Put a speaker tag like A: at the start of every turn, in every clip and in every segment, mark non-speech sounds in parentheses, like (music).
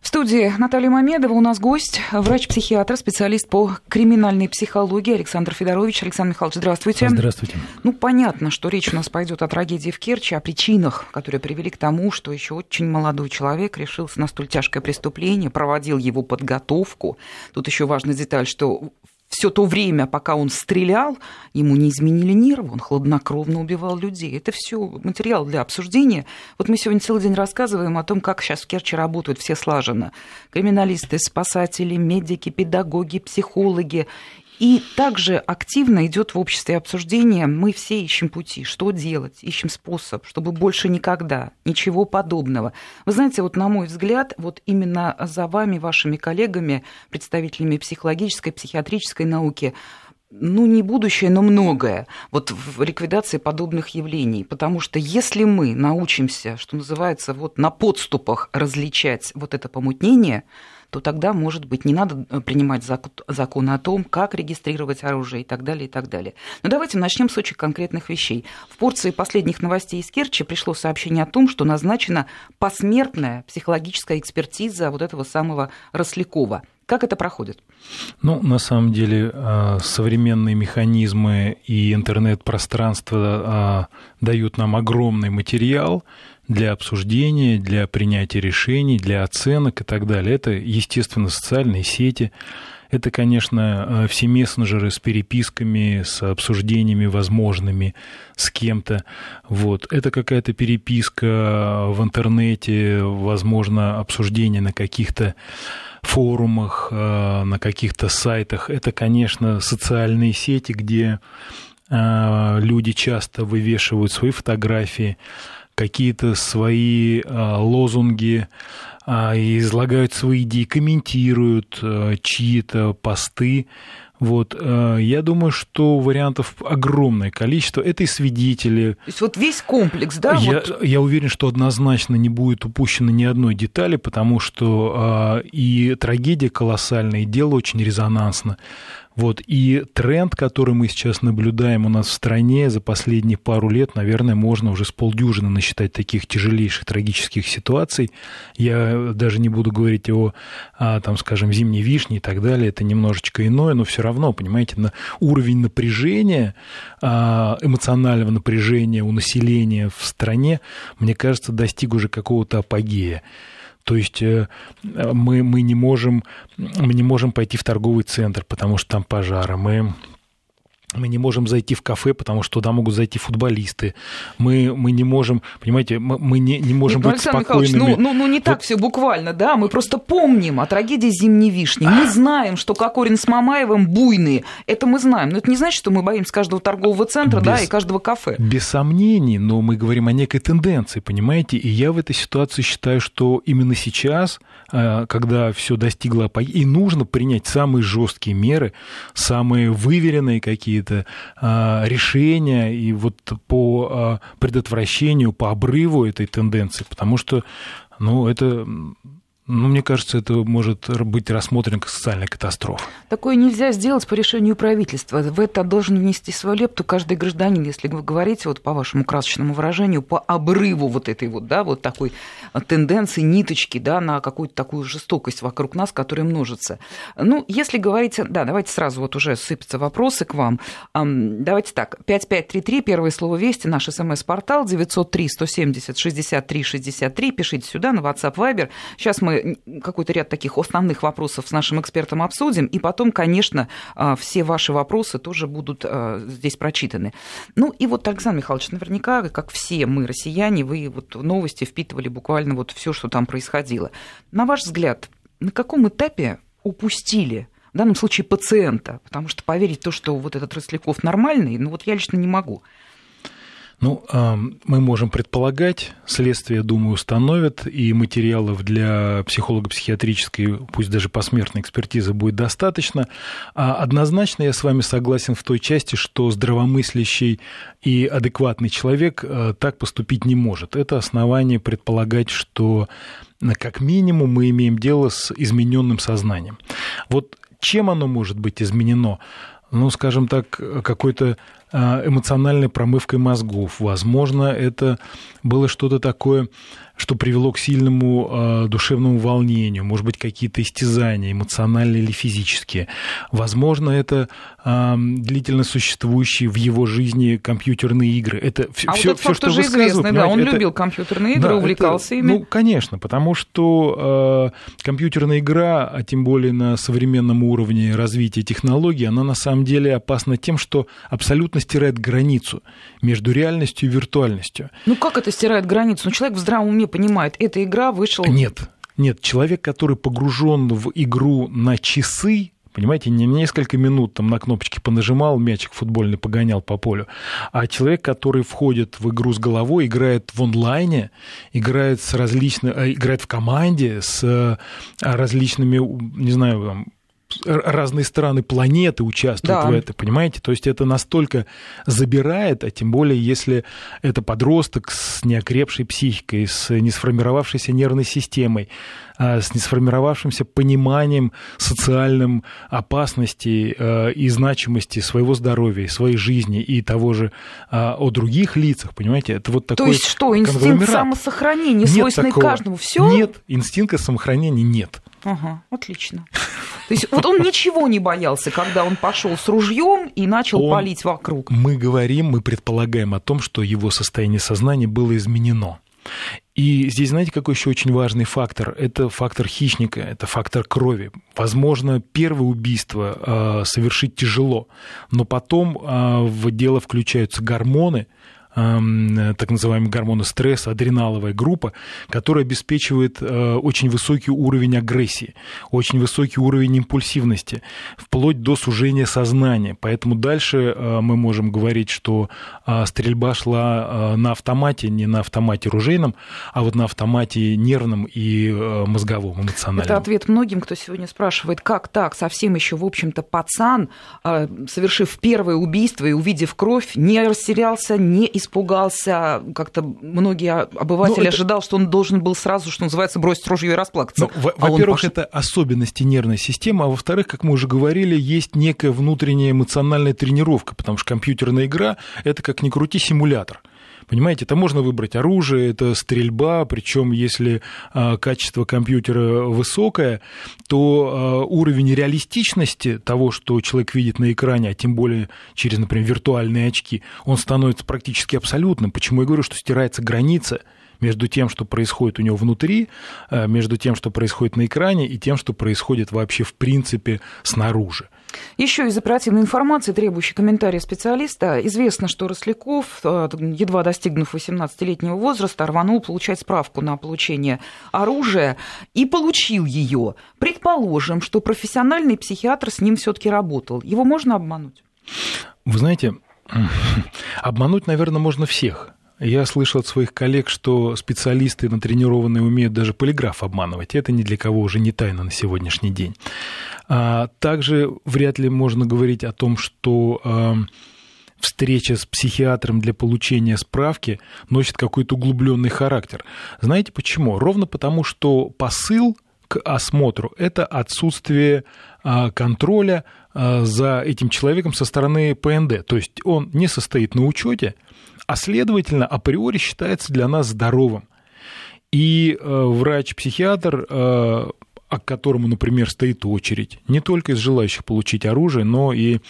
A: В студии Наталья Мамедова у нас гость, врач-психиатр, специалист по криминальной психологии Александр Федорович. Александр Михайлович, здравствуйте.
B: Здравствуйте.
A: Ну, понятно, что речь у нас пойдет о трагедии в Керчи, о причинах, которые привели к тому, что еще очень молодой человек решился на столь тяжкое преступление, проводил его подготовку. Тут еще важная деталь, что все то время, пока он стрелял, ему не изменили нервы, он хладнокровно убивал людей. Это все материал для обсуждения. Вот мы сегодня целый день рассказываем о том, как сейчас в Керчи работают все слаженно. Криминалисты, спасатели, медики, педагоги, психологи. И также активно идет в обществе обсуждение, мы все ищем пути, что делать, ищем способ, чтобы больше никогда ничего подобного. Вы знаете, вот на мой взгляд, вот именно за вами, вашими коллегами, представителями психологической, психиатрической науки, ну, не будущее, но многое вот в ликвидации подобных явлений. Потому что если мы научимся, что называется, вот на подступах различать вот это помутнение, то тогда, может быть, не надо э, принимать закон о том, как регистрировать оружие и так далее, и так далее. Но давайте начнем с очень конкретных вещей. В порции последних новостей из Керчи пришло сообщение о том, что назначена посмертная психологическая экспертиза вот этого самого Рослякова. Как это проходит?
B: Ну, на самом деле, а, современные механизмы и интернет-пространство а, дают нам огромный материал, для обсуждения, для принятия решений, для оценок и так далее. Это, естественно, социальные сети. Это, конечно, э, все мессенджеры с переписками, с обсуждениями возможными с кем-то. Вот. Это какая-то переписка в интернете, возможно, обсуждение на каких-то форумах, э, на каких-то сайтах. Это, конечно, социальные сети, где э, люди часто вывешивают свои фотографии, какие-то свои а, лозунги, а, излагают свои идеи, комментируют а, чьи-то посты. Вот, я думаю, что вариантов огромное количество. Это и свидетели.
A: То есть вот весь комплекс, да?
B: Я,
A: вот...
B: я уверен, что однозначно не будет упущено ни одной детали, потому что и трагедия колоссальная, и дело очень резонансно. Вот, и тренд, который мы сейчас наблюдаем у нас в стране за последние пару лет, наверное, можно уже с полдюжины насчитать таких тяжелейших трагических ситуаций. Я даже не буду говорить о, о там, скажем, зимней вишне и так далее, это немножечко иное, но все равно, понимаете, на уровень напряжения, а, эмоционального напряжения у населения в стране, мне кажется, достиг уже какого-то апогея. То есть э, мы, мы, не можем, мы не можем пойти в торговый центр, потому что там пожары. Мы мы не можем зайти в кафе, потому что туда могут зайти футболисты. Мы, мы не можем, понимаете, мы, мы не, не можем Нет, быть Александр спокойными.
A: Ну, ну, ну, не так вот... все буквально, да, мы просто помним о трагедии зимней вишни. Мы знаем, что Кокорин с Мамаевым буйные. Это мы знаем. Но это не значит, что мы боимся каждого торгового центра, без, да, и каждого кафе.
B: Без сомнений, но мы говорим о некой тенденции, понимаете? И я в этой ситуации считаю, что именно сейчас, когда все достигло и нужно принять самые жесткие меры, самые выверенные какие какие-то а, решения и вот по а, предотвращению, по обрыву этой тенденции, потому что ну, это ну, мне кажется, это может быть рассмотрено как социальная катастрофа.
A: Такое нельзя сделать по решению правительства. В это должен внести свою лепту каждый гражданин, если вы говорите, вот по вашему красочному выражению, по обрыву вот этой вот, да, вот такой тенденции, ниточки, да, на какую-то такую жестокость вокруг нас, которая множится. Ну, если говорить, да, давайте сразу вот уже сыпятся вопросы к вам. Давайте так, 5533, первое слово «Вести», наш смс-портал, 903-170-63-63, пишите сюда на WhatsApp Viber. Сейчас мы какой-то ряд таких основных вопросов с нашим экспертом обсудим, и потом, конечно, а, все ваши вопросы тоже будут а, здесь прочитаны. Ну и вот, Александр Михайлович, наверняка, как все мы, россияне, вы вот в новости впитывали буквально вот все, что там происходило. На ваш взгляд, на каком этапе упустили в данном случае пациента, потому что поверить в то, что вот этот Росляков нормальный, ну вот я лично не могу.
B: Ну, мы можем предполагать, следствие, думаю, установит, и материалов для психолого-психиатрической, пусть даже посмертной экспертизы будет достаточно. А однозначно я с вами согласен в той части, что здравомыслящий и адекватный человек э, так поступить не может. Это основание предполагать, что как минимум мы имеем дело с измененным сознанием. Вот чем оно может быть изменено? Ну, скажем так, какой-то эмоциональной промывкой мозгов, возможно, это было что-то такое что привело к сильному э, душевному волнению, может быть, какие-то истязания, эмоциональные или физические. Возможно, это э, длительно существующие в его жизни компьютерные игры. Это
A: а все, вот этот все, что уже известный, да, он это... любил компьютерные игры, да, увлекался это, ими.
B: Ну, конечно, потому что э, компьютерная игра, а тем более на современном уровне развития технологий, она на самом деле опасна тем, что абсолютно стирает границу между реальностью и виртуальностью.
A: Ну, как это стирает границу? Ну, человек в здравом уме понимает, эта игра вышла...
B: Нет, нет, человек, который погружен в игру на часы, Понимаете, не несколько минут там на кнопочки понажимал, мячик футбольный погонял по полю, а человек, который входит в игру с головой, играет в онлайне, играет с различными, э, играет в команде с э, различными, не знаю, там, разные страны планеты участвуют да. в этом, понимаете? То есть это настолько забирает, а тем более, если это подросток с неокрепшей психикой, с несформировавшейся нервной системой, с несформировавшимся пониманием социальным опасности э, и значимости своего здоровья, своей жизни и того же а, о других лицах, понимаете? Это вот такой
A: То есть что, инстинкт самосохранения, свойственный каждому, все?
B: Нет, инстинкта самосохранения нет.
A: Ага, отлично. То есть вот он ничего не боялся, когда он пошел с ружьем и начал он, палить вокруг.
B: Мы говорим, мы предполагаем о том, что его состояние сознания было изменено. И здесь, знаете, какой еще очень важный фактор? Это фактор хищника, это фактор крови. Возможно, первое убийство э, совершить тяжело, но потом э, в дело включаются гормоны, так называемые гормоны стресса, адреналовая группа, которая обеспечивает э, очень высокий уровень агрессии, очень высокий уровень импульсивности, вплоть до сужения сознания. Поэтому дальше э, мы можем говорить, что э, стрельба шла на автомате, не на автомате ружейном, а вот на автомате нервном и мозговом, эмоциональном.
A: Это ответ многим, кто сегодня спрашивает, как так, совсем еще, в общем-то, пацан, совершив первое убийство и увидев кровь, не растерялся, не испугался испугался, как-то многие обыватели ну, это... ожидал, что он должен был сразу, что называется, бросить ружье и расплакаться.
B: Ну, а во-первых, пош... это особенности нервной системы, а во-вторых, как мы уже говорили, есть некая внутренняя эмоциональная тренировка, потому что компьютерная игра – это, как ни крути, симулятор. Понимаете, это можно выбрать оружие, это стрельба, причем если а, качество компьютера высокое, то а, уровень реалистичности того, что человек видит на экране, а тем более через, например, виртуальные очки, он становится практически абсолютным. Почему я говорю, что стирается граница между тем, что происходит у него внутри, а, между тем, что происходит на экране, и тем, что происходит вообще в принципе снаружи.
A: Еще из оперативной информации, требующей комментария специалиста, известно, что Росляков, э, едва достигнув 18-летнего возраста, рванул получать справку на получение оружия и получил ее. Предположим, что профессиональный психиатр с ним все-таки работал. Его можно обмануть?
B: Вы знаете, (laughs) обмануть, наверное, можно всех. Я слышал от своих коллег, что специалисты натренированные умеют даже полиграф обманывать. Это ни для кого уже не тайна на сегодняшний день. А также вряд ли можно говорить о том, что а, встреча с психиатром для получения справки носит какой-то углубленный характер. Знаете почему? Ровно потому, что посыл к осмотру – это отсутствие а, контроля за этим человеком со стороны ПНД. То есть он не состоит на учете – а следовательно, априори считается для нас здоровым. И э, врач-психиатр, э, к которому, например, стоит очередь, не только из желающих получить оружие, но и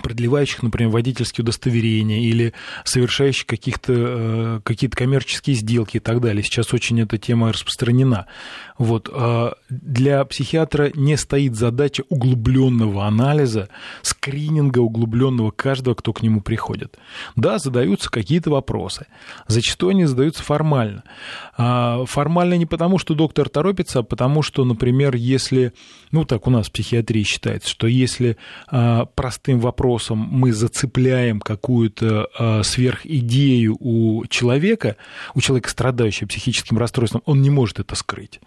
B: продлевающих, например, водительские удостоверения или совершающих каких-то, э, какие-то коммерческие сделки и так далее. Сейчас очень эта тема распространена. Вот. А для психиатра не стоит задача углубленного анализа, скрининга углубленного каждого, кто к нему приходит. Да, задаются какие-то вопросы. Зачастую они задаются формально. А формально не потому, что доктор торопится, а потому что, например, если, ну так у нас в психиатрии считается, что если а, простым вопросом мы зацепляем какую-то сверхидею у человека, у человека, страдающего психическим расстройством, он не может это скрыть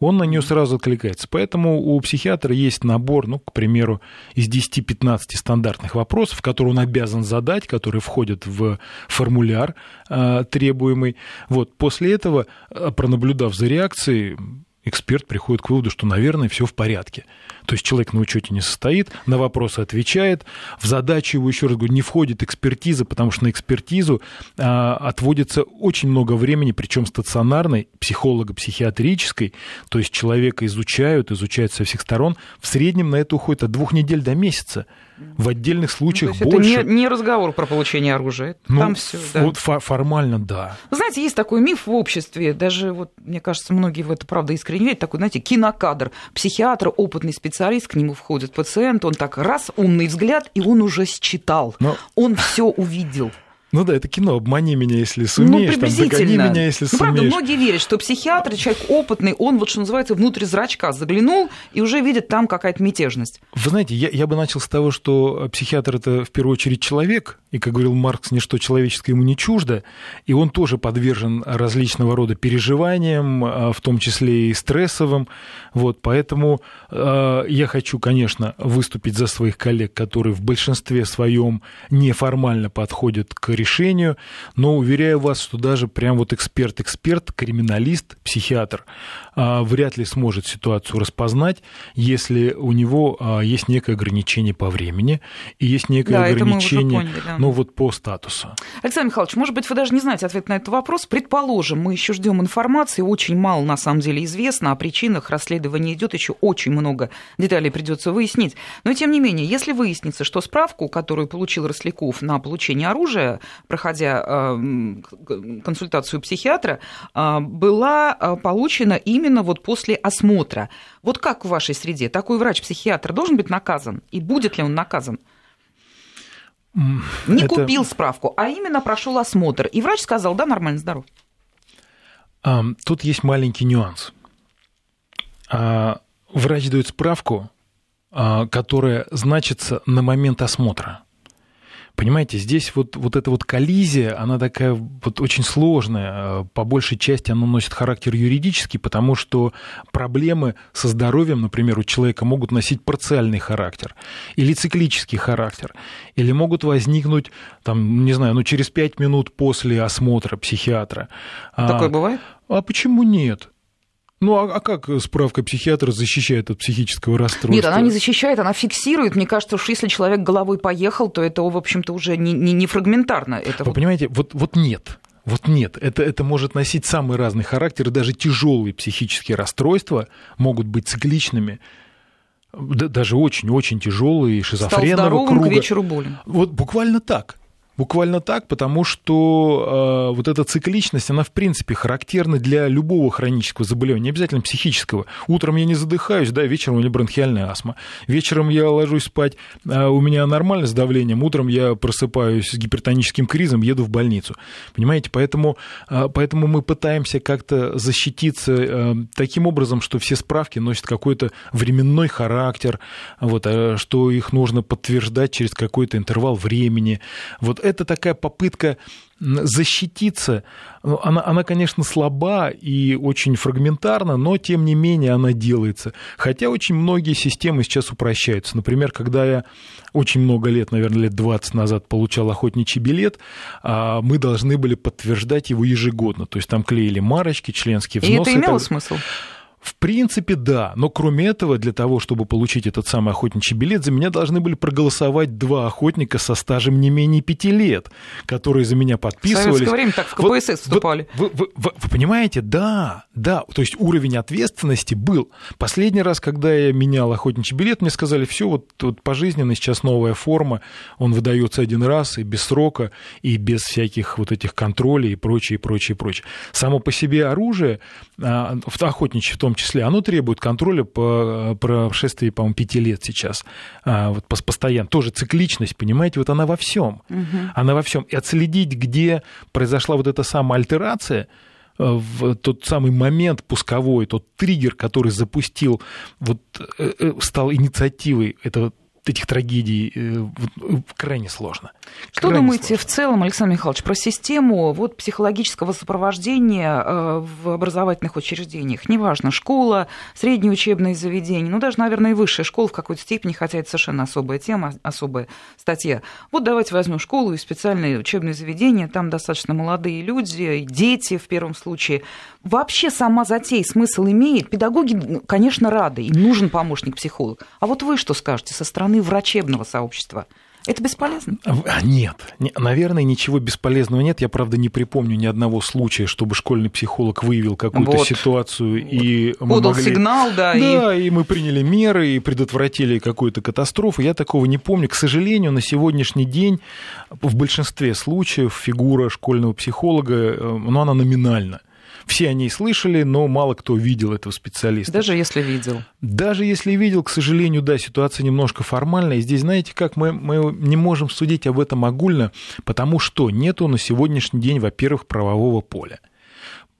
B: он на нее сразу откликается. Поэтому у психиатра есть набор, ну, к примеру, из 10-15 стандартных вопросов, которые он обязан задать, которые входят в формуляр э, требуемый. Вот, после этого, э, пронаблюдав за реакцией, эксперт приходит к выводу, что, наверное, все в порядке. То есть человек на учете не состоит, на вопросы отвечает. В задачу его, еще раз говорю, не входит экспертиза, потому что на экспертизу а, отводится очень много времени, причем стационарной, психолого-психиатрической. То есть человека изучают, изучают со всех сторон. В среднем на это уходит от двух недель до месяца. В отдельных случаях
A: ну,
B: больше.
A: Это не, не разговор про получение оружия. Ну, Там все. Да.
B: Вот формально, да.
A: Знаете, есть такой миф в обществе, даже вот, мне кажется, многие в это правда искренне верят, такой, знаете, кинокадр. Психиатр, опытный специалист, к нему входит пациент, он так раз, умный взгляд, и он уже считал. Но... Он все увидел.
B: Ну да, это кино «Обмани меня, если сумеешь», ну, там, «Догони меня, если ну, сумеешь».
A: правда, многие верят, что психиатр, человек опытный, он вот, что называется, внутрь зрачка заглянул и уже видит там какая-то мятежность.
B: Вы знаете, я, я бы начал с того, что психиатр – это в первую очередь человек, и, как говорил Маркс, ничто человеческое ему не чуждо, и он тоже подвержен различного рода переживаниям, а, в том числе и стрессовым. Вот, поэтому э, я хочу, конечно, выступить за своих коллег, которые в большинстве своем неформально подходят к решению, но уверяю вас, что даже прям вот эксперт-эксперт, криминалист, психиатр вряд ли сможет ситуацию распознать, если у него э, есть некое ограничение по времени и есть некое да, ограничение... Поняли, да ну вот по статусу.
A: Александр Михайлович, может быть, вы даже не знаете ответ на этот вопрос. Предположим, мы еще ждем информации, очень мало на самом деле известно о причинах, расследования идет, еще очень много деталей придется выяснить. Но тем не менее, если выяснится, что справку, которую получил Росляков на получение оружия, проходя э, консультацию психиатра, была получена именно вот после осмотра. Вот как в вашей среде такой врач-психиатр должен быть наказан? И будет ли он наказан? Не это... купил справку, а именно прошел осмотр. И врач сказал, да, нормально, здоров.
B: Тут есть маленький нюанс. А, врач дает справку, а, которая значится на момент осмотра. Понимаете, здесь вот, вот эта вот коллизия, она такая вот очень сложная. По большей части она носит характер юридический, потому что проблемы со здоровьем, например, у человека могут носить парциальный характер или циклический характер, или могут возникнуть, там, не знаю, ну, через пять минут после осмотра психиатра.
A: Такое а, бывает?
B: А почему нет? Ну, а, а как справка психиатра защищает от психического расстройства?
A: Нет, она не защищает, она фиксирует. Мне кажется, что если человек головой поехал, то это, в общем-то, уже не, не, не фрагментарно. Это
B: Вы вот... понимаете, вот, вот нет. Вот нет, это, это может носить самый разный характер, и даже тяжелые психические расстройства могут быть цикличными даже очень-очень тяжелые, шизофренного Стал здоровым, круга.
A: к вечеру болен.
B: Вот буквально так. Буквально так, потому что э, вот эта цикличность, она в принципе характерна для любого хронического заболевания, не обязательно психического. Утром я не задыхаюсь, да, вечером у меня бронхиальная астма. Вечером я ложусь спать, э, у меня нормально с давлением, утром я просыпаюсь с гипертоническим кризом, еду в больницу. Понимаете, поэтому, э, поэтому мы пытаемся как-то защититься э, таким образом, что все справки носят какой-то временной характер, вот, э, что их нужно подтверждать через какой-то интервал времени. Вот это такая попытка защититься. Ну, она, она, конечно, слаба и очень фрагментарна, но, тем не менее, она делается. Хотя очень многие системы сейчас упрощаются. Например, когда я очень много лет, наверное, лет 20 назад получал охотничий билет, а, мы должны были подтверждать его ежегодно. То есть там клеили марочки, членские взносы.
A: И это имело смысл?
B: В принципе, да. Но кроме этого, для того, чтобы получить этот самый охотничий билет, за меня должны были проголосовать два охотника со стажем не менее пяти лет, которые за меня подписывались. В
A: советское время так в КПСС вот, вступали.
B: Вы, вы, вы, вы понимаете? Да, да. То есть уровень ответственности был. Последний раз, когда я менял охотничий билет, мне сказали, все, вот, вот пожизненно сейчас новая форма, он выдается один раз и без срока, и без всяких вот этих контролей и прочее, и прочее, и прочее. Само по себе оружие, а, охотничье в том числе, оно требует контроля по прошествии, по-моему, пяти лет сейчас. А, вот постоянно. Тоже цикличность, понимаете, вот она во всем. Угу. Она во всем. И отследить, где произошла вот эта самая альтерация, в тот самый момент пусковой, тот триггер, который запустил, вот э, э, стал инициативой этого этих трагедий э, крайне сложно.
A: Что крайне думаете сложно. в целом, Александр Михайлович, про систему вот, психологического сопровождения э, в образовательных учреждениях? Неважно, школа, среднее учебное заведение, ну даже, наверное, и высшая школа в какой-то степени, хотя это совершенно особая тема, особая статья. Вот давайте возьмем школу и специальные учебные заведения, там достаточно молодые люди, дети в первом случае. Вообще сама затея смысл имеет? Педагоги, ну, конечно, рады, им нужен помощник-психолог. А вот вы что скажете со стороны врачебного сообщества. Это бесполезно?
B: А, нет. Наверное, ничего бесполезного нет. Я, правда, не припомню ни одного случая, чтобы школьный психолог выявил какую-то вот. ситуацию и
A: мы Подал могли... сигнал, да.
B: Да, и... и мы приняли меры и предотвратили какую-то катастрофу. Я такого не помню. К сожалению, на сегодняшний день в большинстве случаев фигура школьного психолога, ну, она номинальна. Все о ней слышали, но мало кто видел этого специалиста.
A: Даже если видел.
B: Даже если видел, к сожалению, да, ситуация немножко формальная. И здесь, знаете, как мы, мы не можем судить об этом огульно, потому что нету на сегодняшний день, во-первых, правового поля.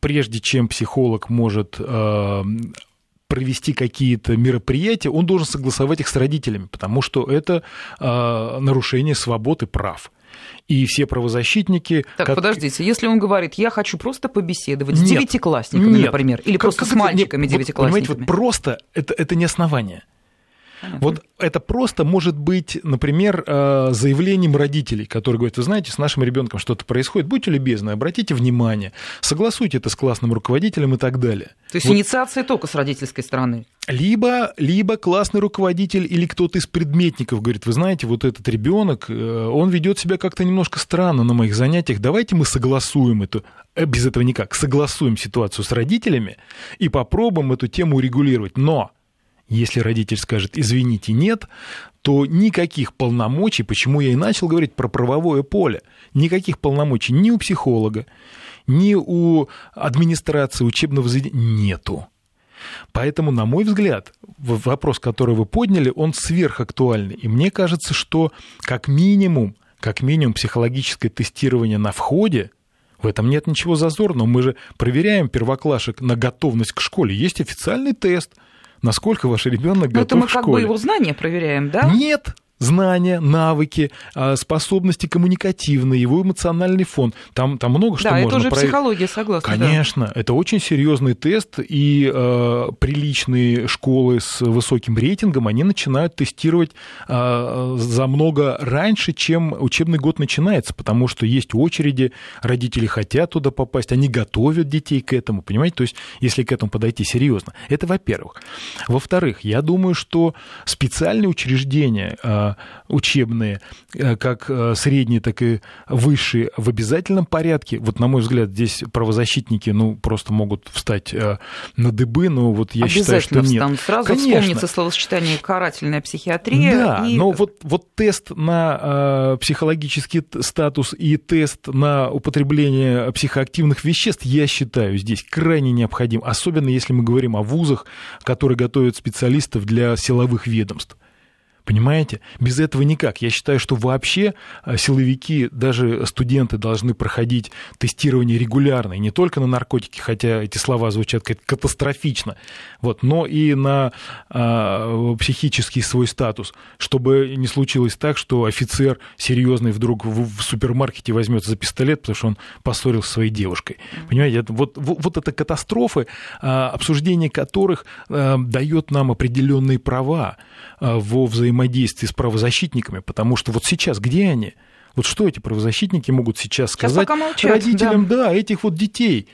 B: Прежде чем психолог может э, провести какие-то мероприятия, он должен согласовать их с родителями, потому что это э, нарушение свободы прав и все правозащитники...
A: Так, как... подождите, если он говорит, я хочу просто побеседовать с девятиклассниками, нет. например, или как, просто как с мальчиками девятиклассниками. Вот,
B: понимаете, вот просто это, это не основание. Понятно. Вот это просто может быть, например, э, заявлением родителей, которые говорят, вы знаете, с нашим ребенком что-то происходит, будьте любезны, обратите внимание, согласуйте это с классным руководителем и так далее.
A: То есть вот. инициация только с родительской стороны?
B: Либо, либо классный руководитель или кто-то из предметников говорит, вы знаете, вот этот ребенок, э, он ведет себя как-то немножко странно на моих занятиях, давайте мы согласуем эту, э, без этого никак, согласуем ситуацию с родителями и попробуем эту тему урегулировать. Но если родитель скажет «извините, нет», то никаких полномочий, почему я и начал говорить про правовое поле, никаких полномочий ни у психолога, ни у администрации учебного заведения нету. Поэтому, на мой взгляд, вопрос, который вы подняли, он сверхактуальный. И мне кажется, что как минимум, как минимум психологическое тестирование на входе, в этом нет ничего зазорного. Мы же проверяем первоклашек на готовность к школе. Есть официальный тест – насколько ваш ребенок готов
A: это мы как бы его знания проверяем, да?
B: Нет, знания, навыки, а, способности коммуникативные, его эмоциональный фон. Там, там много что
A: да,
B: можно
A: это уже
B: проверить.
A: психология, согласна.
B: Конечно, да. это очень серьезный тест, и э, приличные школы с высоким рейтингом, они начинают тестировать э, за много раньше, чем учебный год начинается, потому что есть очереди, родители хотят туда попасть, они готовят детей к этому, понимаете? То есть, если к этому подойти серьезно. Это во-первых. Во-вторых, я думаю, что специальные учреждения, учебные, э, как э, средние, так и высшие, в обязательном порядке. Вот, на мой взгляд, здесь правозащитники, ну, просто могут встать э, на дыбы, но вот я считаю, что нет.
A: Встану. Сразу Конечно. вспомнится словосочетание «карательная психиатрия».
B: Да, и... но вот, вот тест на психологический статус и тест на употребление психоактивных веществ, я считаю, здесь крайне необходим, особенно если мы говорим о вузах, которые готовят специалистов для силовых ведомств. Понимаете? Без этого никак. Я считаю, что вообще э, силовики, даже студенты должны проходить тестирование регулярно, и не только на наркотики, хотя эти слова звучат катастрофично, вот, но и на а, психический свой статус, чтобы не случилось так, что офицер серьезный вдруг в, в супермаркете возьмет за пистолет, потому что он поссорился со своей девушкой. Понимаете? Это, вот, вот, вот это катастрофы, а, обсуждение которых а, дает нам определенные права а, во взаимодействии взаимодействии с правозащитниками, потому что вот сейчас где они? Вот что эти правозащитники могут сейчас сказать сейчас молчат, родителям, да. да, этих вот детей,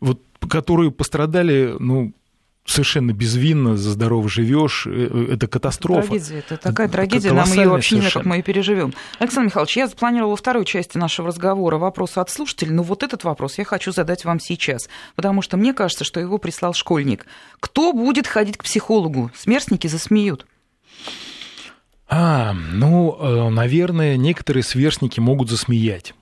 B: вот, которые пострадали, ну, совершенно безвинно, за здорово живешь, э, э, это катастрофа.
A: Трагедия, это такая трагедия, нам ее вообще не как мы ее переживем. Александр Михайлович, я запланировала вторую часть нашего разговора вопросы от слушателей, но вот этот вопрос я хочу задать вам сейчас, потому что мне кажется, что его прислал школьник. Кто будет ходить к психологу? Смерстники засмеют.
B: А, ну, э, наверное, некоторые сверстники могут засмеять.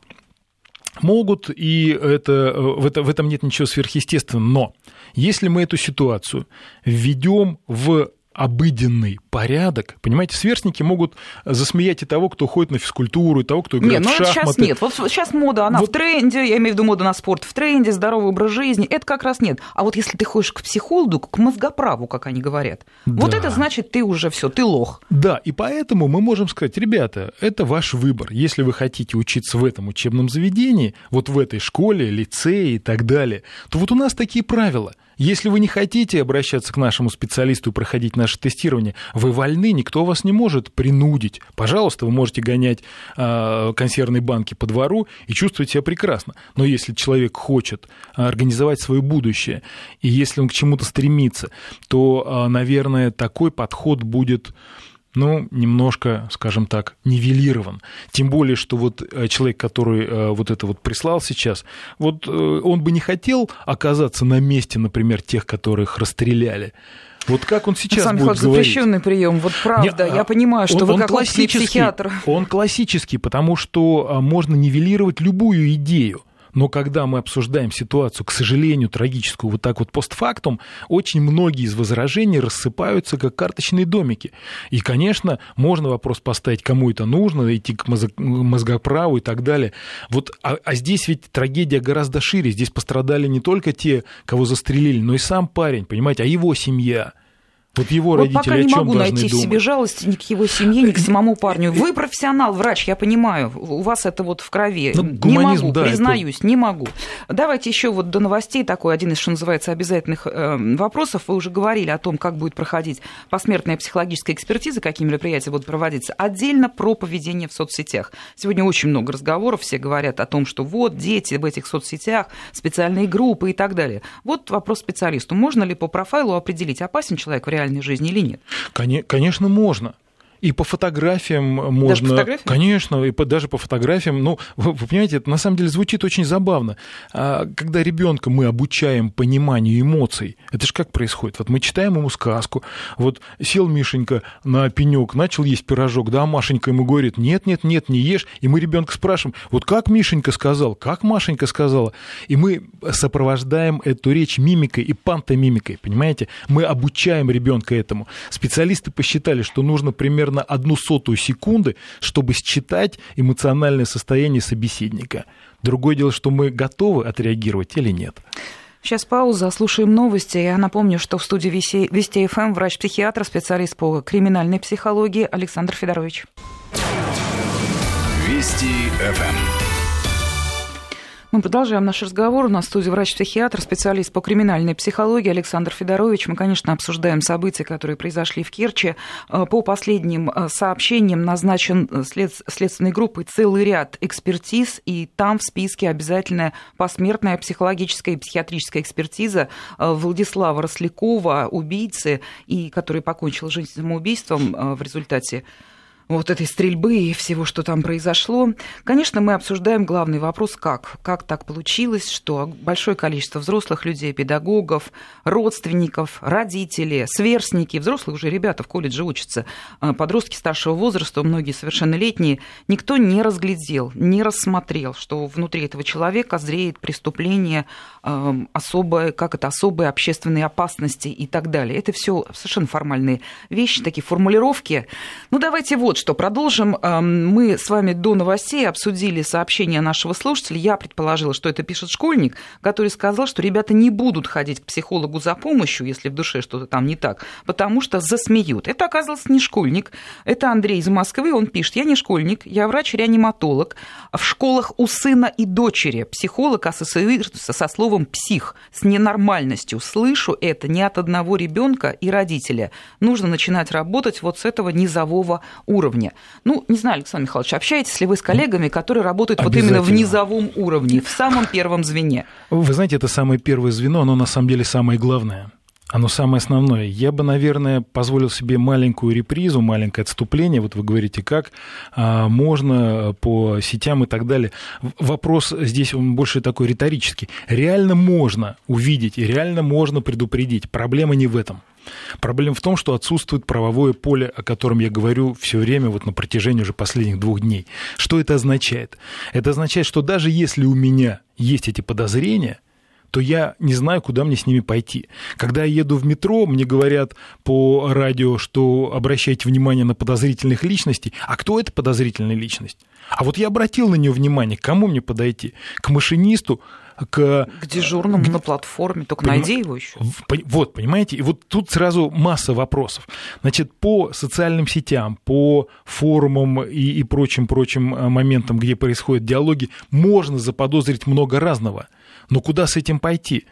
B: Могут, и это, э, в, это, в этом нет ничего сверхъестественного. Но если мы эту ситуацию введем в обыденный порядок, понимаете, сверстники могут засмеять и того, кто ходит на физкультуру, и того, кто играет
A: нет,
B: в шахматы.
A: Нет, сейчас нет. Вот сейчас мода, она вот... в тренде, я имею в виду моду на спорт в тренде, здоровый образ жизни, это как раз нет. А вот если ты ходишь к психологу, к мозгоправу, как они говорят, да. вот это значит, ты уже все, ты лох.
B: Да, и поэтому мы можем сказать, ребята, это ваш выбор. Если вы хотите учиться в этом учебном заведении, вот в этой школе, лицее и так далее, то вот у нас такие правила – если вы не хотите обращаться к нашему специалисту и проходить наше тестирование, вы вольны, никто вас не может принудить. Пожалуйста, вы можете гонять э, консервные банки по двору и чувствовать себя прекрасно. Но если человек хочет организовать свое будущее, и если он к чему-то стремится, то, э, наверное, такой подход будет ну, немножко, скажем так, нивелирован. Тем более, что вот э, человек, который э, вот это вот прислал сейчас, вот э, он бы не хотел оказаться на месте, например, тех, которых расстреляли. Вот как он сейчас Александр будет говорить?
A: запрещенный прием, вот правда. Не, я понимаю, что он, вы он как классический психиатр.
B: Он классический, потому что а, можно нивелировать любую идею. Но когда мы обсуждаем ситуацию, к сожалению, трагическую, вот так вот постфактум, очень многие из возражений рассыпаются как карточные домики. И, конечно, можно вопрос поставить, кому это нужно, идти к мозгоправу и так далее. Вот, а, а здесь ведь трагедия гораздо шире. Здесь пострадали не только те, кого застрелили, но и сам парень, понимаете, а его семья – вот его вот родители
A: пока
B: не
A: могу
B: найти
A: думать? в себе жалости ни к его семье, ни к самому парню. Вы профессионал, врач, я понимаю, у вас это вот в крови. Ну, не могу, да, признаюсь, это... не могу. Давайте еще вот до новостей такой один из, что называется, обязательных э, вопросов. Вы уже говорили о том, как будет проходить посмертная психологическая экспертиза, какие мероприятия будут проводиться. Отдельно про поведение в соцсетях. Сегодня очень много разговоров, все говорят о том, что вот дети в этих соцсетях, специальные группы и так далее. Вот вопрос специалисту. Можно ли по профайлу определить, опасен человек в реальности реальной жизни или нет?
B: Конечно, можно. И по фотографиям можно... Даже по фотографиям? Конечно, и по, даже по фотографиям. Ну, вы, вы понимаете, это на самом деле звучит очень забавно. А, когда ребенка мы обучаем пониманию эмоций, это же как происходит? Вот мы читаем ему сказку, вот сел Мишенька на пенек, начал есть пирожок, да, Машенька ему говорит, нет, нет, нет, не ешь. И мы ребенка спрашиваем, вот как Мишенька сказал, как Машенька сказала? И мы сопровождаем эту речь мимикой и пантомимикой, понимаете? Мы обучаем ребенка этому. Специалисты посчитали, что нужно примерно примерно одну сотую секунды, чтобы считать эмоциональное состояние собеседника. Другое дело, что мы готовы отреагировать или нет.
A: Сейчас пауза, слушаем новости. Я напомню, что в студии Вести ФМ врач-психиатр, специалист по криминальной психологии Александр Федорович.
C: Вести ФМ.
A: Мы продолжаем наш разговор. У нас в студии врач-психиатр, специалист по криминальной психологии Александр Федорович. Мы, конечно, обсуждаем события, которые произошли в Керчи. Э, по последним э, сообщениям назначен след... следственной группой целый ряд экспертиз, и там в списке обязательная посмертная психологическая и психиатрическая экспертиза э, Владислава Рослякова, убийцы, и который покончил жизнь самоубийством в результате вот этой стрельбы и всего, что там произошло. Конечно, мы обсуждаем главный вопрос, как. Как так получилось, что большое количество взрослых людей, педагогов, родственников, родителей, сверстники, взрослые уже ребята в колледже учатся, а, подростки старшего возраста, многие совершеннолетние, никто не разглядел, не рассмотрел, что внутри этого человека зреет преступление особое, как это, особые общественные опасности и так далее. Это все совершенно формальные вещи, такие формулировки. Ну, давайте вот вот что, продолжим. Мы с вами до новостей обсудили сообщение нашего слушателя. Я предположила, что это пишет школьник, который сказал, что ребята не будут ходить к психологу за помощью, если в душе что-то там не так, потому что засмеют. Это оказался не школьник, это Андрей из Москвы, он пишет, я не школьник, я врач-реаниматолог. В школах у сына и дочери психолог ассоциируется со словом «псих», с ненормальностью. Слышу это не от одного ребенка и родителя. Нужно начинать работать вот с этого низового уровня уровне. Ну, не знаю, Александр Михайлович, общаетесь ли вы с коллегами, которые работают вот именно в низовом уровне, в самом первом звене?
B: Вы знаете, это самое первое звено, оно на самом деле самое главное. Оно самое основное. Я бы, наверное, позволил себе маленькую репризу, маленькое отступление. Вот вы говорите, как а, можно по сетям и так далее. Вопрос здесь он больше такой риторический. Реально можно увидеть и реально можно предупредить. Проблема не в этом. Проблема в том, что отсутствует правовое поле, о котором я говорю все время, вот на протяжении уже последних двух дней. Что это означает? Это означает, что даже если у меня есть эти подозрения, то я не знаю, куда мне с ними пойти. Когда я еду в метро, мне говорят по радио, что обращайте внимание на подозрительных личностей. А кто это подозрительная личность? А вот я обратил на нее внимание, к кому мне подойти? К машинисту,
A: к... К дежурному к... на платформе, только Поним... найди его еще.
B: Вот, понимаете, и вот тут сразу масса вопросов. Значит, по социальным сетям, по форумам и, и прочим-прочим э, моментам, где происходят диалоги, можно заподозрить много разного. Но куда с этим пойти?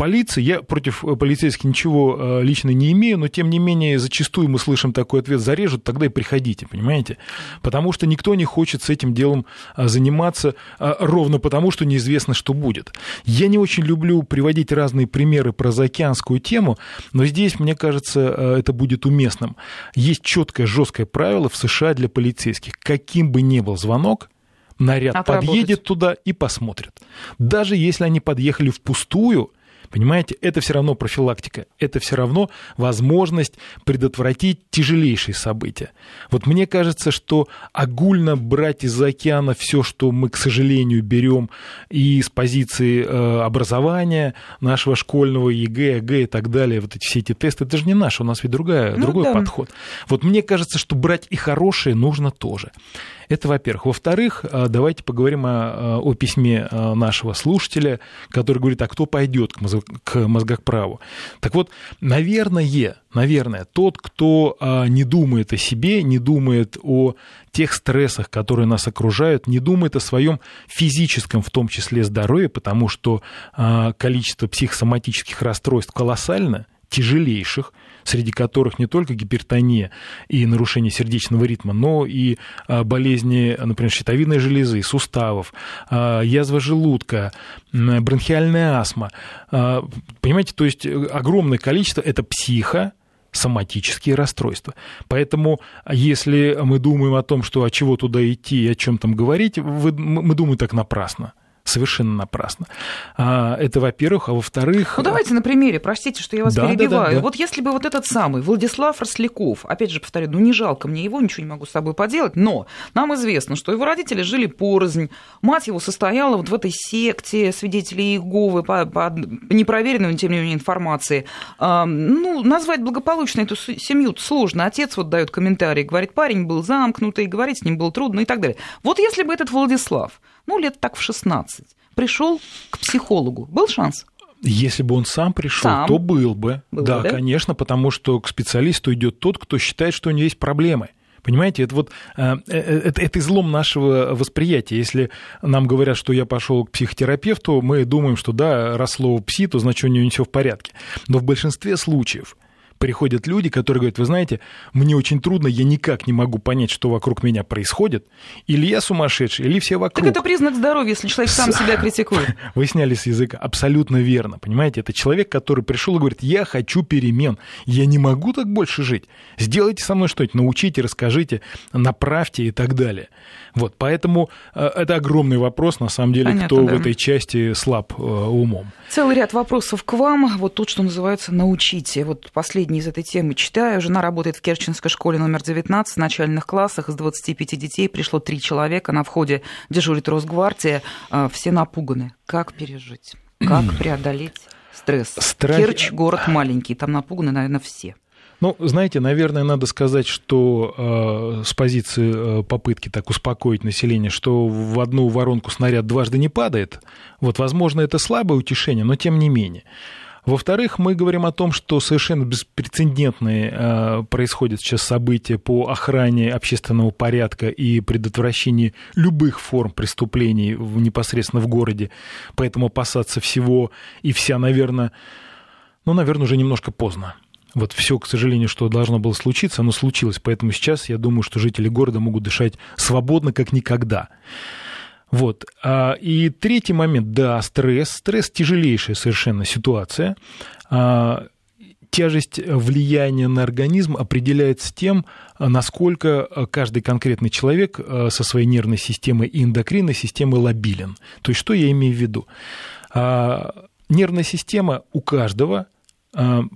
B: Полиции. Я против э, полицейских ничего э, лично не имею, но тем не менее зачастую мы слышим такой ответ «зарежут, тогда и приходите», понимаете? Потому что никто не хочет с этим делом э, заниматься ровно потому, что неизвестно, что будет. Я не очень люблю приводить разные примеры про заокеанскую тему, но здесь, мне кажется, это будет уместным. Есть четкое, жесткое правило в США для полицейских. Каким бы ни был звонок, наряд Отработать. подъедет туда и посмотрит. Даже если они подъехали впустую, Понимаете, это все равно профилактика, это все равно возможность предотвратить тяжелейшие события. Вот мне кажется, что огульно брать из-за океана все, что мы, к сожалению, берем и с позиции э, образования нашего школьного, ЕГЭ, ЕГЭ и так далее, вот эти все эти тесты, это же не наш, у нас ведь другая, ну, другой да. подход. Вот мне кажется, что брать и хорошее нужно тоже. Это, во-первых. Во-вторых, э, давайте поговорим о, о письме э, нашего слушателя, который говорит, а кто пойдет к, мозг, к мозгоправу? Так вот, наверное, наверное, тот, кто э, не думает о себе, не думает о тех стрессах, которые нас окружают, не думает о своем физическом, в том числе здоровье, потому что количество психосоматических расстройств колоссально, тяжелейших, среди которых не только гипертония и нарушение сердечного ритма, но и а, болезни, например, щитовидной железы, суставов, а, язва желудка, бронхиальная астма. А, понимаете, то есть э, огромное количество – это психо, соматические расстройства. Поэтому, если мы думаем о том, что от чего туда идти и о чем там говорить, мы думаем так напрасно совершенно напрасно. А, это, во-первых, а во-вторых...
A: Ну, давайте на примере, простите, что я вас да, перебиваю. Да, да, да. Вот если бы вот этот самый Владислав Росляков, опять же повторю, ну не жалко мне его, ничего не могу с собой поделать, но нам известно, что его родители жили порознь, мать его состояла вот в этой секте свидетелей Иеговы по, по непроверенной, тем не менее, информации. А, ну, назвать благополучно эту семью сложно. Отец вот дает комментарий, говорит, парень был замкнутый, говорить с ним было трудно и так далее. Вот если бы этот Владислав ну, лет так в 16, пришел к психологу, был шанс?
B: Если бы он сам пришел, сам. то был бы. Был да, бы, да, конечно, потому что к специалисту идет тот, кто считает, что у него есть проблемы. Понимаете, это вот э, э, это, это излом нашего восприятия. Если нам говорят, что я пошел к психотерапевту, мы думаем, что да, раз слово пси, то значит у него не все в порядке. Но в большинстве случаев приходят люди, которые говорят, вы знаете, мне очень трудно, я никак не могу понять, что вокруг меня происходит, или я сумасшедший, или все вокруг.
A: Так это признак здоровья, если человек сам себя критикует. (laughs)
B: Вы сняли с языка. Абсолютно верно, понимаете? Это человек, который пришел и говорит, я хочу перемен, я не могу так больше жить. Сделайте со мной что-нибудь, научите, расскажите, направьте и так далее. Вот, поэтому э, это огромный вопрос, на самом деле, Понятно, кто да. в этой части слаб э, умом.
A: Целый ряд вопросов к вам. Вот тут, что называется, научите. Вот последний из этой темы читаю. Жена работает в Керченской школе номер 19 в начальных классах. Из 25 детей пришло три человека. На входе дежурит Росгвардия. Э, все напуганы. Как пережить? Как преодолеть стресс? Страх... Керчь город маленький, там напуганы, наверное, все.
B: Ну, знаете, наверное, надо сказать, что э, с позиции э, попытки так успокоить население, что в одну воронку снаряд дважды не падает, вот, возможно, это слабое утешение, но тем не менее. Во-вторых, мы говорим о том, что совершенно беспрецедентные э, происходят сейчас события по охране общественного порядка и предотвращении любых форм преступлений непосредственно в городе. Поэтому опасаться всего и вся, наверное, ну, наверное, уже немножко поздно. Вот все, к сожалению, что должно было случиться, оно случилось. Поэтому сейчас я думаю, что жители города могут дышать свободно, как никогда. Вот. А, и третий момент, да, стресс. Стресс тяжелейшая совершенно ситуация. А, тяжесть влияния на организм определяется тем, насколько каждый конкретный человек а, со своей нервной системой и эндокринной системой лобилен. То есть что я имею в виду? Нервная система у каждого –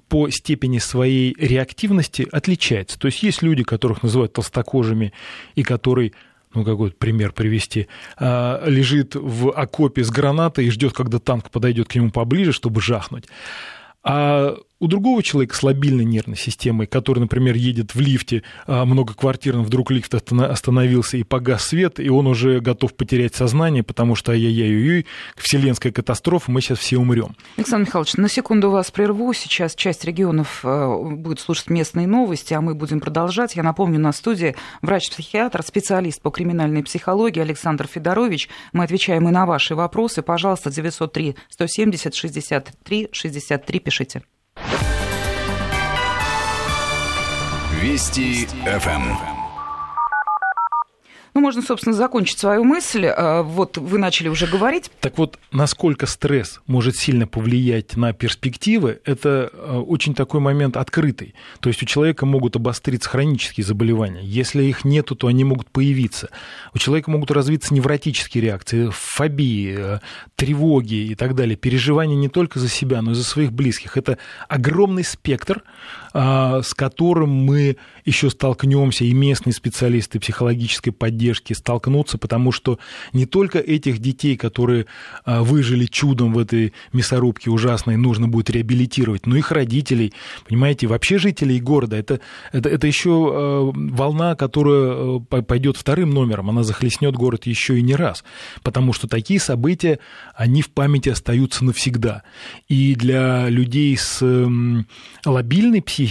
B: по степени своей реактивности отличается. То есть есть люди, которых называют толстокожими, и которые ну какой пример привести, а, лежит в окопе с гранатой и ждет, когда танк подойдет к нему поближе, чтобы жахнуть. А у другого человека с лобильной нервной системой, который, например, едет в лифте а, многоквартирном, вдруг лифт остановился и погас свет, и он уже готов потерять сознание, потому что ай-яй-яй, вселенская катастрофа, мы сейчас все умрем.
A: Александр Михайлович, на секунду вас прерву. Сейчас часть регионов а, будет слушать местные новости, а мы будем продолжать. Я напомню, на студии врач-психиатр, специалист по криминальной психологии Александр Федорович. Мы отвечаем и на ваши вопросы. Пожалуйста, 903 170 63 63 пишите.
C: Вести ФМ.
A: Ну, можно, собственно, закончить свою мысль. А, вот вы начали уже говорить.
B: Так вот, насколько стресс может сильно повлиять на перспективы, это а, очень такой момент открытый. То есть у человека могут обостриться хронические заболевания. Если их нету, то они могут появиться. У человека могут развиться невротические реакции, фобии, а, тревоги и так далее. Переживания не только за себя, но и за своих близких. Это огромный спектр, с которым мы еще столкнемся, и местные специалисты психологической поддержки столкнуться, потому что не только этих детей, которые а, выжили чудом в этой мясорубке ужасной, нужно будет реабилитировать, но их родителей, понимаете, вообще жителей города. Это, это, это еще а, волна, которая а, пойдет вторым номером, она захлестнет город еще и не раз, потому что такие события, они в памяти остаются навсегда. И для людей с лобильной психикой,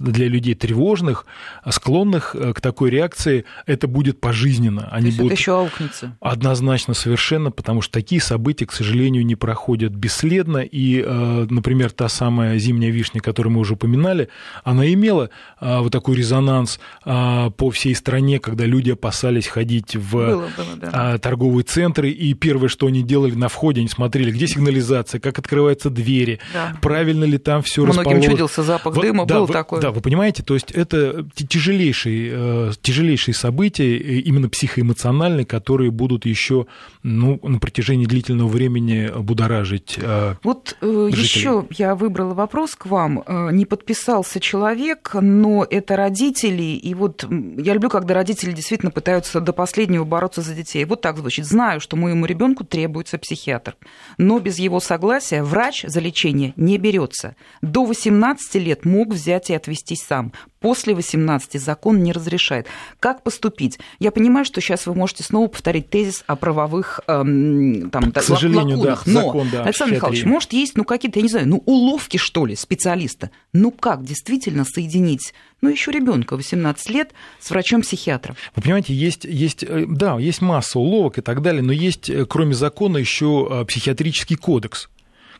B: для людей тревожных, склонных к такой реакции, это будет пожизненно.
A: Они будут это еще аукнется.
B: Однозначно, совершенно, потому что такие события, к сожалению, не проходят бесследно. И, э, например, та самая зимняя вишня, которую мы уже упоминали, она имела э, вот такой резонанс э, по всей стране, когда люди опасались ходить в было, было, да. торговые центры. И первое, что они делали на входе, они смотрели, где сигнализация, как открываются двери, да. правильно ли там все расположено.
A: Многим чудился запах вот, дыма,
B: да,
A: был
B: вы,
A: такой.
B: Да, вы понимаете, то есть это тяжелейшие, тяжелейшие события, именно психоэмоциональные, которые будут еще ну, на протяжении длительного времени будоражить.
A: Э, вот э, еще я выбрала вопрос к вам. Э, не подписался человек, но это родители, и вот я люблю, когда родители действительно пытаются до последнего бороться за детей. Вот так звучит. Знаю, что моему ребенку требуется психиатр, но без его согласия врач за лечение не берется. До 18 лет мог взять и отвести сам. После 18 закон не разрешает. Как поступить? Я понимаю, что сейчас вы можете снова повторить тезис о правовых эм, там,
B: К сожалению, лакунах.
A: Да, Но, закон, да, Александр Михайлович, может, есть ну, какие-то, я не знаю, ну, уловки, что ли, специалиста? Ну, как действительно соединить ну, еще ребенка 18 лет с врачом-психиатром.
B: Вы понимаете, есть, есть, э, да, есть масса уловок и так далее, но есть, э, кроме закона, еще э, психиатрический кодекс,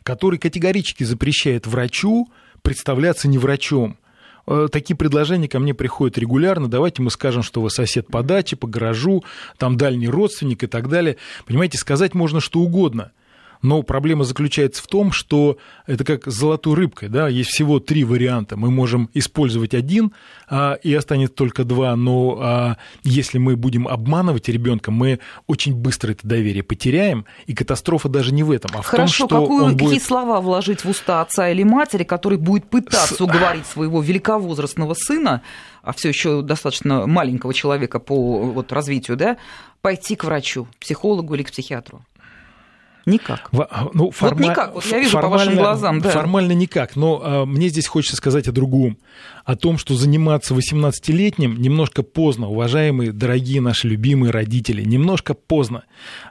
B: который категорически запрещает врачу представляться не врачом. Э, такие предложения ко мне приходят регулярно. Давайте мы скажем, что вы сосед по даче, по гаражу, там дальний родственник и так далее. Понимаете, сказать можно что угодно. Но проблема заключается в том, что это как с золотой рыбкой, да, есть всего три варианта. Мы можем использовать один, а, и останется только два, но а, если мы будем обманывать ребенка, мы очень быстро это доверие потеряем, и катастрофа даже не в этом, а в
A: Хорошо,
B: том, что
A: какую,
B: он будет...
A: какие слова вложить в уста отца или матери, который будет пытаться с... уговорить своего великовозрастного сына, а все еще достаточно маленького человека по вот, развитию, да, пойти к врачу, психологу или к психиатру? Никак.
B: В, ну, форма... Вот никак, вот я вижу по вашим глазам. Да. Формально никак, но а, мне здесь хочется сказать о другом. О том, что заниматься 18-летним немножко поздно, уважаемые, дорогие наши любимые родители, немножко поздно.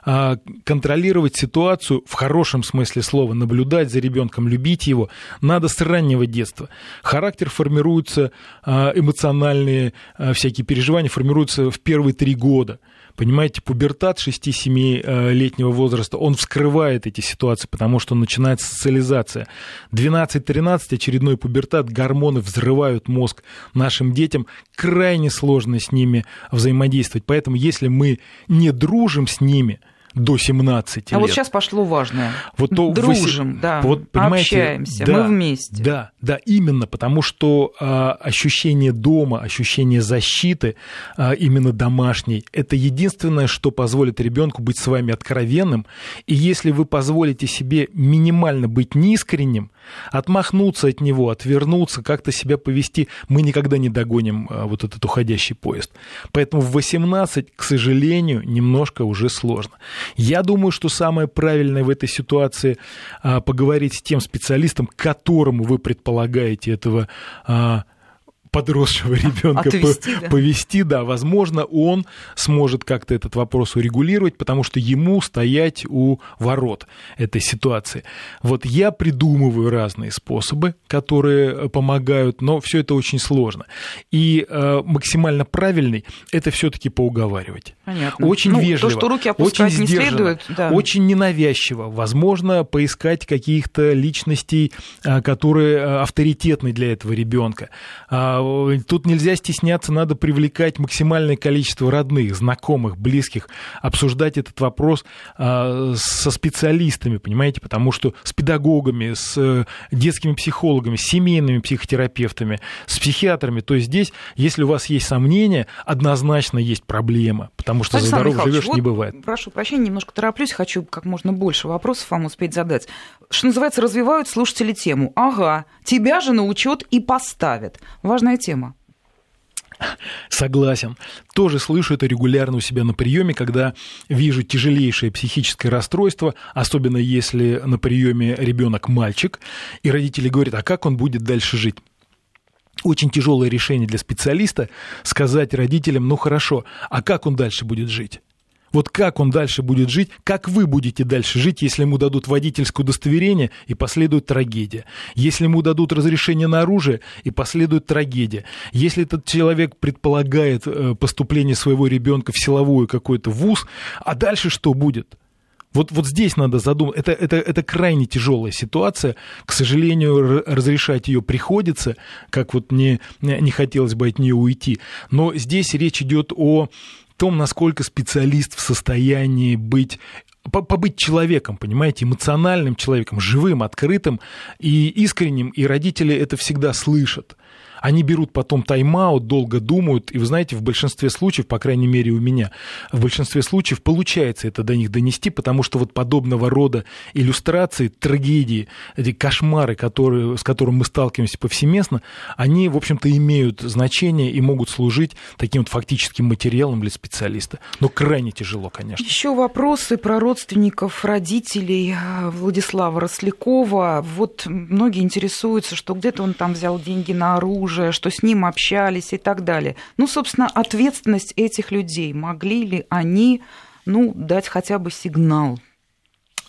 B: А, контролировать ситуацию в хорошем смысле слова, наблюдать за ребенком, любить его, надо с раннего детства. Характер формируется, а, эмоциональные а, всякие переживания формируются в первые три года. Понимаете, пубертат 6-7-летнего возраста, он вскрывает эти ситуации, потому что начинается социализация. 12-13 очередной пубертат, гормоны взрывают мозг нашим детям, крайне сложно с ними взаимодействовать. Поэтому если мы не дружим с ними – до 17 лет.
A: А вот сейчас пошло важное. Вот то Дружим, вы, да, вот, понимаете, общаемся, да, мы вместе.
B: Да, да, именно, потому что а, ощущение дома, ощущение защиты, а, именно домашней, это единственное, что позволит ребенку быть с вами откровенным. И если вы позволите себе минимально быть неискренним, Отмахнуться от него, отвернуться, как-то себя повести, мы никогда не догоним а, вот этот уходящий поезд. Поэтому в 18, к сожалению, немножко уже сложно. Я думаю, что самое правильное в этой ситуации а, поговорить с тем специалистом, которому вы предполагаете этого а, подросшего (laughs) ребенка Отвести, по, да. повести, да, возможно, он сможет как-то этот вопрос урегулировать, потому что ему стоять у ворот этой ситуации. Вот я придумываю разные способы, которые помогают, но все это очень сложно. И э, максимально правильный это все-таки поуговаривать.
A: Понятно.
B: Очень ну, вежливо,
A: то, что руки очень
B: сдержанно,
A: не следует, да.
B: очень ненавязчиво. Возможно, поискать каких-то личностей, э, которые э, авторитетны для этого ребенка а, Тут нельзя стесняться, надо привлекать максимальное количество родных, знакомых, близких, обсуждать этот вопрос а, со специалистами, понимаете, потому что с педагогами, с э, детскими психологами, с семейными психотерапевтами, с психиатрами. То есть здесь, если у вас есть сомнения, однозначно есть проблема, потому что
A: Александр
B: за здоров живешь
A: вот,
B: не бывает.
A: Прошу прощения, немножко тороплюсь, хочу как можно больше вопросов вам успеть задать. Что называется, развивают слушатели тему. Ага, тебя же на учет и поставят. Важная тема.
B: Согласен. Тоже слышу это регулярно у себя на приеме, когда вижу тяжелейшее психическое расстройство, особенно если на приеме ребенок мальчик, и родители говорят, а как он будет дальше жить? Очень тяжелое решение для специалиста сказать родителям, ну хорошо, а как он дальше будет жить? Вот как он дальше будет жить, как вы будете дальше жить, если ему дадут водительское удостоверение и последует трагедия, если ему дадут разрешение на оружие и последует трагедия, если этот человек предполагает э, поступление своего ребенка в силовую какой-то вуз, а дальше что будет? Вот, вот здесь надо задумать. Это, это, это крайне тяжелая ситуация. К сожалению, разрешать ее приходится, как вот не, не хотелось бы от нее уйти. Но здесь речь идет о том, насколько специалист в состоянии быть побыть человеком, понимаете, эмоциональным человеком, живым, открытым и искренним, и родители это всегда слышат. Они берут потом тайм-аут, долго думают, и вы знаете, в большинстве случаев, по крайней мере у меня, в большинстве случаев получается это до них донести, потому что вот подобного рода иллюстрации, трагедии, эти кошмары, которые, с которыми мы сталкиваемся повсеместно, они, в общем-то, имеют значение и могут служить таким вот фактическим материалом для специалиста. Но крайне тяжело, конечно.
A: Еще вопросы про родственников, родителей э, Владислава Рослякова. Вот многие интересуются, что где-то он там взял деньги на оружие, оружие, что с ним общались и так далее. Ну, собственно, ответственность этих людей. Могли ли они ну, дать хотя бы сигнал?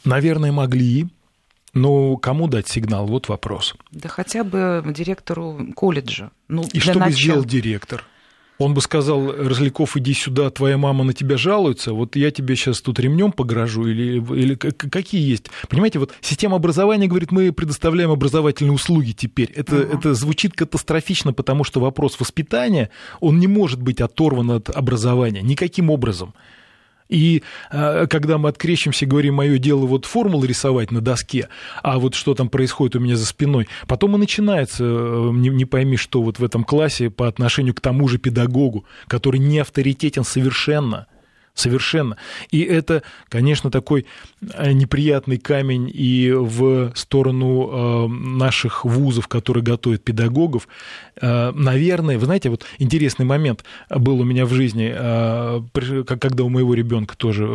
B: Наверное, могли. Но кому дать сигнал? Вот вопрос.
A: Да хотя бы директору колледжа. Ну,
B: и что начала. бы сделал директор? Он бы сказал, Разликов, иди сюда, твоя мама на тебя жалуется, вот я тебе сейчас тут ремнем погрожу, или, или какие есть. Понимаете, вот система образования говорит, мы предоставляем образовательные услуги теперь. Это, uh это звучит катастрофично, потому что вопрос воспитания, он не может быть оторван от образования никаким образом. И э, когда мы открещимся, говорим, мое дело вот формулы рисовать на доске, а вот что там происходит у меня за спиной, потом и начинается, э, не, не пойми, что вот в этом классе по отношению к тому же педагогу, который не авторитетен совершенно – Совершенно. И это, конечно, такой э, неприятный камень и в сторону э, наших вузов, которые готовят педагогов. Э, наверное, вы знаете, вот интересный момент был у меня в жизни, когда у моего ребенка тоже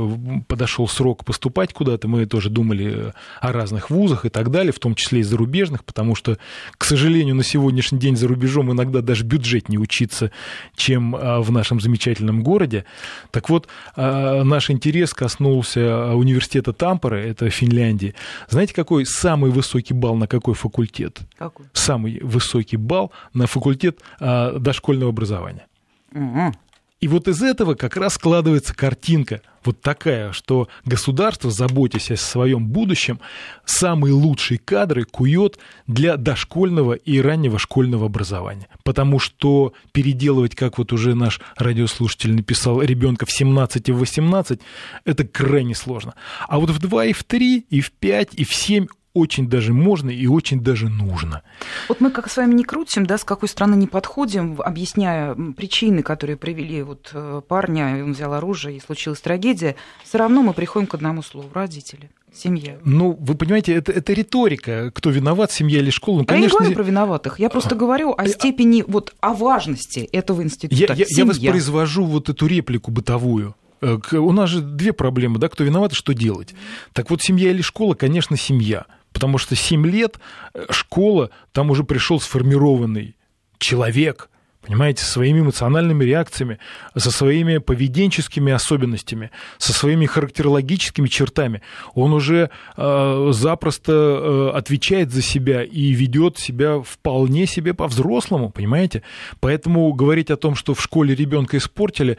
B: подошел срок поступать куда-то, мы тоже думали о разных вузах и так далее, в том числе и зарубежных, потому что, к сожалению, на сегодняшний день за рубежом иногда даже бюджет не учиться, чем в нашем замечательном городе. Так вот, наш интерес коснулся университета Тампера, это Финляндия. Знаете, какой самый высокий балл на какой факультет?
A: Какой?
B: Самый высокий балл на факультет а, дошкольного образования.
A: Угу.
B: И вот из этого как раз складывается картинка вот такая, что государство, заботясь о своем будущем, самые лучшие кадры кует для дошкольного и раннего школьного образования. Потому что переделывать, как вот уже наш радиослушатель написал, ребенка в 17 и в 18, это крайне сложно. А вот в 2 и в 3, и в 5, и в 7 очень даже можно и очень даже нужно.
A: Вот мы как с вами не крутим, да, с какой стороны не подходим, объясняя причины, которые привели вот э, парня, он взял оружие и случилась трагедия, все равно мы приходим к одному слову – родители. Семья.
B: Ну, вы понимаете, это, это риторика. Кто виноват, семья или школа? Ну,
A: конечно... Я не говорю про виноватых. Я просто говорю о степени, вот о важности этого института.
B: Я, я, я воспроизвожу вот эту реплику бытовую. Э, у нас же две проблемы, да, кто виноват и что делать. Так вот, семья или школа, конечно, семья. Потому что 7 лет э, школа, там уже пришел сформированный человек – понимаете, со своими эмоциональными реакциями, со своими поведенческими особенностями, со своими характерологическими чертами. Он уже э, запросто э, отвечает за себя и ведет себя вполне себе по-взрослому, понимаете? Поэтому говорить о том, что в школе ребенка испортили,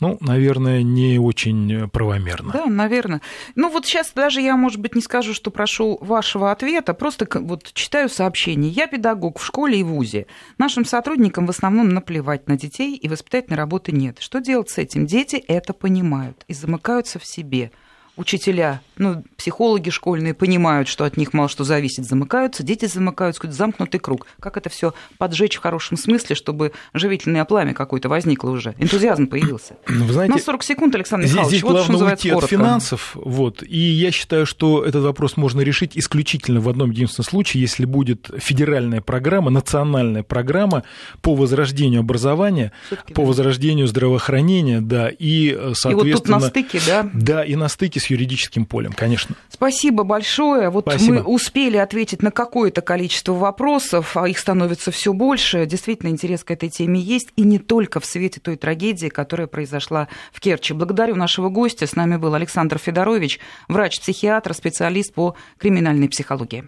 B: ну, наверное, не очень правомерно.
A: Да, наверное. Ну, вот сейчас даже я, может быть, не скажу, что прошу вашего ответа, просто вот читаю сообщение. Я педагог в школе и вузе. Нашим сотрудникам в основном наплевать на детей, и воспитательной работы нет. Что делать с этим? Дети это понимают и замыкаются в себе – учителя, ну, психологи школьные понимают, что от них мало что зависит, замыкаются, дети замыкаются, какой-то замкнутый круг. Как это все поджечь в хорошем смысле, чтобы живительное пламя какое-то возникло уже, энтузиазм появился. (clears throat)
B: Ну, вы знаете,
A: На 40 секунд, Александр
B: здесь,
A: Михайлович,
B: здесь
A: вот что
B: уйти от финансов, вот, и я считаю, что этот вопрос можно решить исключительно в одном единственном случае, если будет федеральная программа, национальная программа по возрождению образования, по да. возрождению здравоохранения, да, и, соответственно... И вот тут
A: на стыке, да?
B: Да, и на стыке с юридическим полем, конечно.
A: Спасибо большое. Вот Спасибо. мы успели ответить на какое-то количество вопросов, а их становится все больше. Действительно, интерес к этой теме есть, и не только в свете той трагедии, которая произошла в Керчи. Благодарю нашего гостя. С нами был Александр Федорович, врач-психиатр, специалист по криминальной психологии.